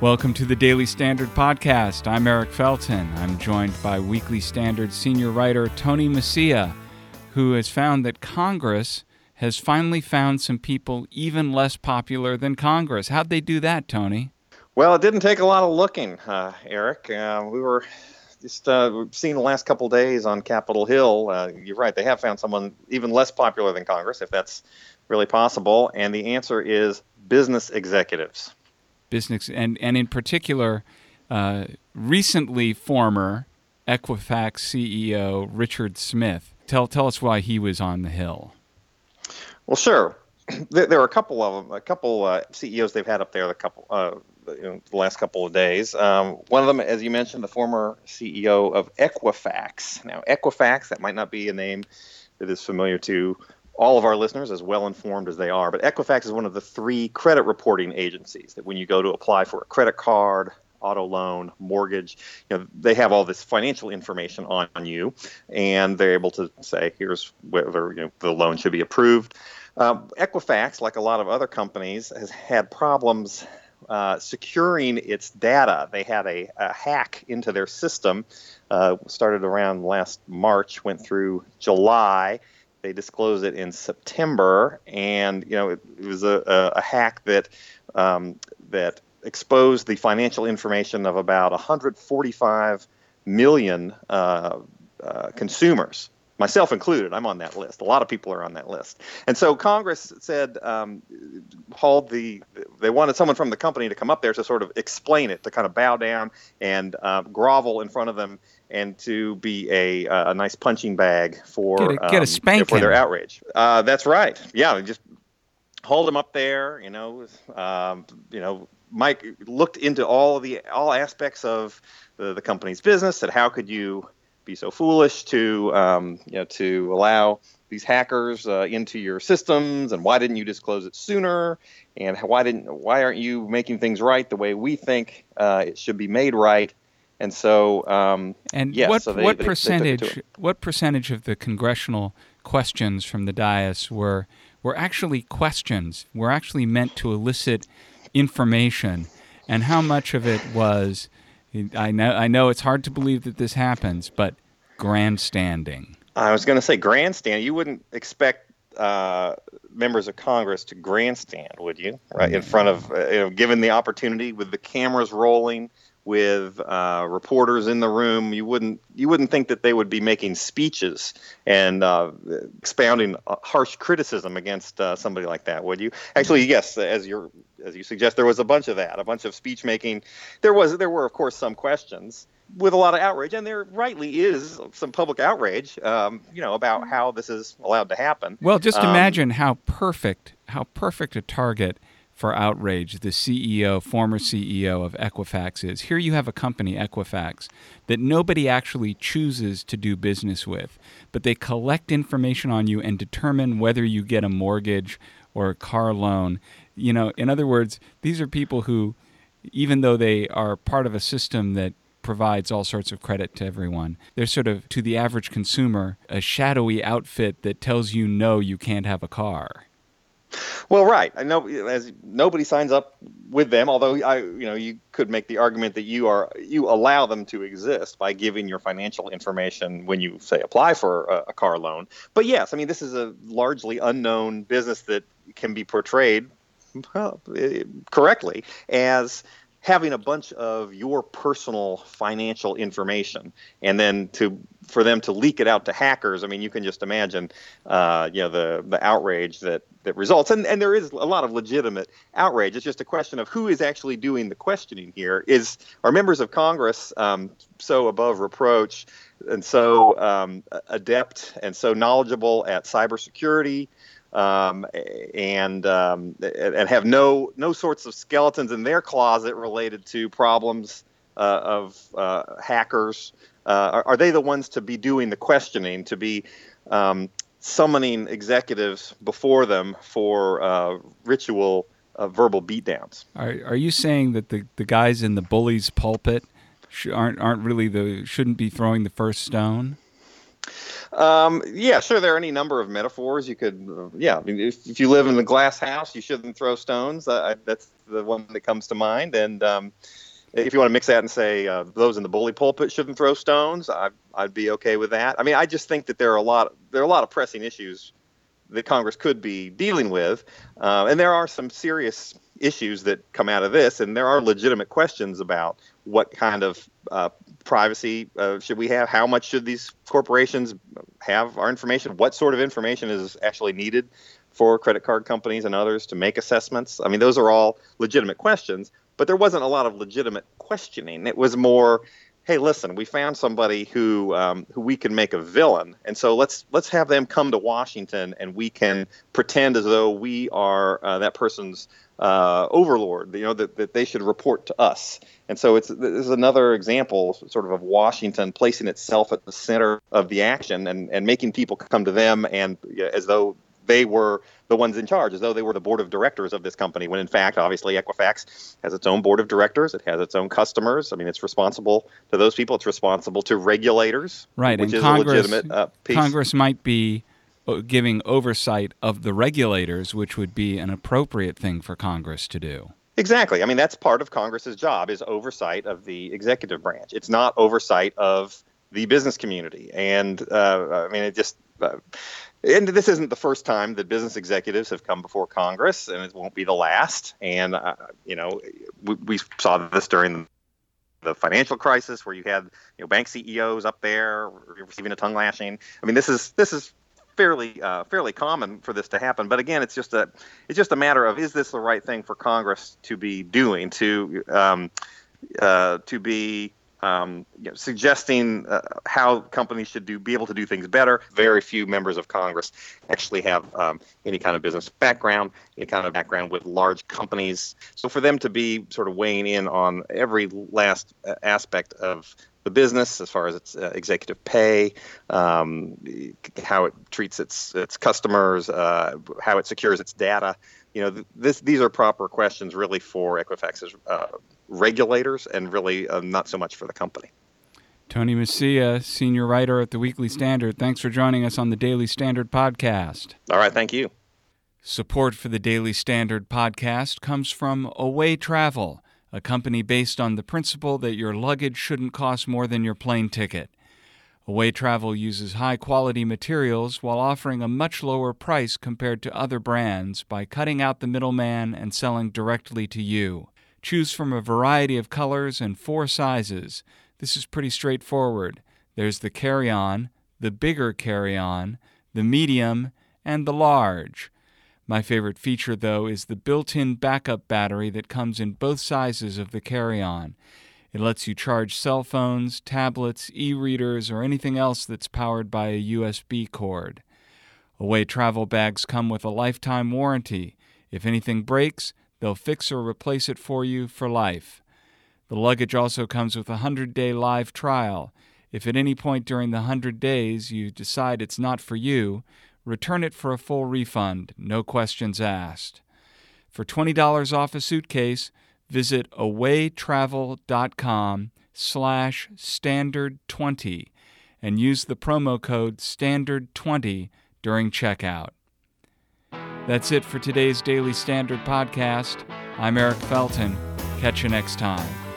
Welcome to the Daily Standard Podcast. I'm Eric Felten. I'm joined by Weekly Standard senior writer Tony Mecia, who has found that Congress has finally found some people even less popular than Congress. How'd they do that, Tony? Well, it didn't take a lot of looking, uh, Eric. Uh, we were just uh, seen the last couple days on Capitol Hill. Uh, you're right; they have found someone even less popular than Congress, if that's really possible. And the answer is business executives. Business, and and in particular, uh, recently former Equifax CEO Richard Smith. Tell tell us why he was on the Hill. Well, sure. There, are a couple of them, a couple uh, CEOs they've had up there, the couple uh, you know, the last couple of days. Um, one of them, as you mentioned, the former CEO of Equifax. Now, Equifax, that might not be a name that is familiar to all of our listeners, as well informed as they are, but Equifax is one of the three credit reporting agencies that when you go to apply for a credit card, auto loan, mortgage, you know, they have all this financial information on, on you, and they're able to say, here's whether you know, the loan should be approved. Um, Equifax, like a lot of other companies, has had problems uh, securing its data. They had a, a hack into their system, uh, started around last March, went through July. They disclosed it in September, and you know it, it was a, a, a, hack that um, that exposed the financial information of about 145 million uh, uh, consumers myself included. I'm on that list. A lot of people are on that list. And so Congress said, um, hauled the, they wanted someone from the company to come up there to sort of explain it, to kind of bow down and uh, grovel in front of them and to be a, a nice punching bag for, get a, get a spanking. Um, for their outrage. Uh, that's right. Yeah, just hold them up there, you know, um, you know, Mike looked into all the all aspects of the, the company's business. Said, how could you be so foolish to um, you know to allow these hackers uh, into your systems and why didn't you disclose it sooner? And why didn't why aren't you making things right the way we think uh, it should be made right? And so um, and yes, what so they, what they, percentage they what percentage of the congressional questions from the dais were were actually questions were actually meant to elicit information? And how much of it was I know I know it's hard to believe that this happens, but grandstanding. I was going to say grandstand. You wouldn't expect uh, members of Congress to grandstand, would you? Right in front of, uh, you know, given the opportunity with the cameras rolling, with uh, reporters in the room, you wouldn't you wouldn't think that they would be making speeches and uh, expounding harsh criticism against uh, somebody like that, would you? Actually, yes, as you as you suggest, there was a bunch of that, a bunch of speech making. There was there were of course some questions with a lot of outrage, and there rightly is some public outrage, um, you know, about how this is allowed to happen. Well, just um, imagine how perfect how perfect a target for outrage the CEO, former CEO of Equifax is. Here you have a company, Equifax, that nobody actually chooses to do business with, but they collect information on you and determine whether you get a mortgage or a car loan. You know, in other words, these are people who, even though they are part of a system that provides all sorts of credit to everyone. They're sort of, to the average consumer, a shadowy outfit that tells you no, you can't have a car. Well, right. I know as nobody signs up with them. Although I, you know, you could make the argument that you are you allow them to exist by giving your financial information when you say apply for a, a car loan. But yes, I mean this is a largely unknown business that can be portrayed well, eh, correctly as having a bunch of your personal financial information and then to for them to leak it out to hackers i mean you can just imagine uh, you know the the outrage that that results. And and there is a lot of legitimate outrage. It's just a question of who is actually doing the questioning here. Is are members of congress um, so above reproach and so um, adept and so knowledgeable at cybersecurity um, and um, and have no no sorts of skeletons in their closet related to problems uh, of uh, hackers. Uh, are, are, they the ones to be doing the questioning, to be um, summoning executives before them for uh, ritual uh, verbal beatdowns? Are, are you saying that the, the guys in the bully's pulpit aren't aren't really the shouldn't be throwing the first stone? Um, yeah, sure. There are any number of metaphors you could. Uh, yeah, I mean, if, if, you live in a glass house, you shouldn't throw stones. Uh, that's the one that comes to mind. And um, if you want to mix that and say uh, those in the bully pulpit shouldn't throw stones, I, I'd be okay with that. I mean, I just think that there are a lot. There are a lot of pressing issues that Congress could be dealing with, uh, and there are some serious issues that come out of this, and there are legitimate questions about what kind of uh, privacy uh, should we have? How much should these corporations have our information? What sort of information is actually needed for credit card companies and others to make assessments? I mean, those are all legitimate questions, but there wasn't a lot of legitimate questioning. It was more, hey, listen, we found somebody who um, who we can make a villain, and so let's let's have them come to Washington, and we can pretend as though we are uh, that person's uh, overlord. You know that, that they should report to us. And so it's this is another example, sort of, of Washington placing itself at the center of the action and and making people come to them and as though they were the ones in charge, as though they were the board of directors of this company, when in fact, obviously, Equifax has its own board of directors. It has its own customers. I mean, it's responsible to those people. It's responsible to regulators, right? Which and is Congress, a legitimate uh, piece. Congress might be uh, giving oversight of the regulators, which would be an appropriate thing for Congress to do. Exactly. I mean, that's part of Congress's job is oversight of the executive branch. It's not oversight of the business community. And uh, I mean, it just and this isn't the first time that business executives have come before Congress, and it won't be the last. And uh, you know, we, we, saw this during the financial crisis, where you had you know bank CEOs up there receiving a tongue lashing. I mean, this is this is fairly uh, fairly common for this to happen. But again, it's just a it's just a matter of is this the right thing for Congress to be doing to um, uh, to be um, you know, suggesting uh, how companies should do be able to do things better. Very few members of Congress actually have um, any kind of business background, any kind of background with large companies. So for them to be sort of weighing in on every last uh, aspect of the business as far as its uh, executive pay, um, how it treats its its customers, uh, how it secures its data. You know, this these are proper questions really for Equifax's uh, regulators and really uh, not so much for the company. Tony Mecia, senior writer at the Weekly Standard, thanks for joining us on the Daily Standard podcast. All right, thank you. Support for the Daily Standard podcast comes from Away Travel, a company based on the principle that your luggage shouldn't cost more than your plane ticket. Away Travel uses high quality materials while offering a much lower price compared to other brands by cutting out the middleman and selling directly to you. Choose from a variety of colors and four sizes. This is pretty straightforward. There's the carry on, the bigger carry on, the medium, and the large. My favorite feature, though, is the built in backup battery that comes in both sizes of the carry on. It lets you charge cell phones, tablets, e readers, or anything else that's powered by a USB cord. Away travel bags come with a lifetime warranty. If anything breaks, They'll fix or replace it for you for life. The luggage also comes with a 100 day live trial. If at any point during the 100 days you decide it's not for you, return it for a full refund, no questions asked. For $20 off a suitcase, visit awaytravel.com slash standard20 and use the promo code standard20 during checkout. That's it for today's Daily Standard podcast. I'm Eric Felten. Catch you next time.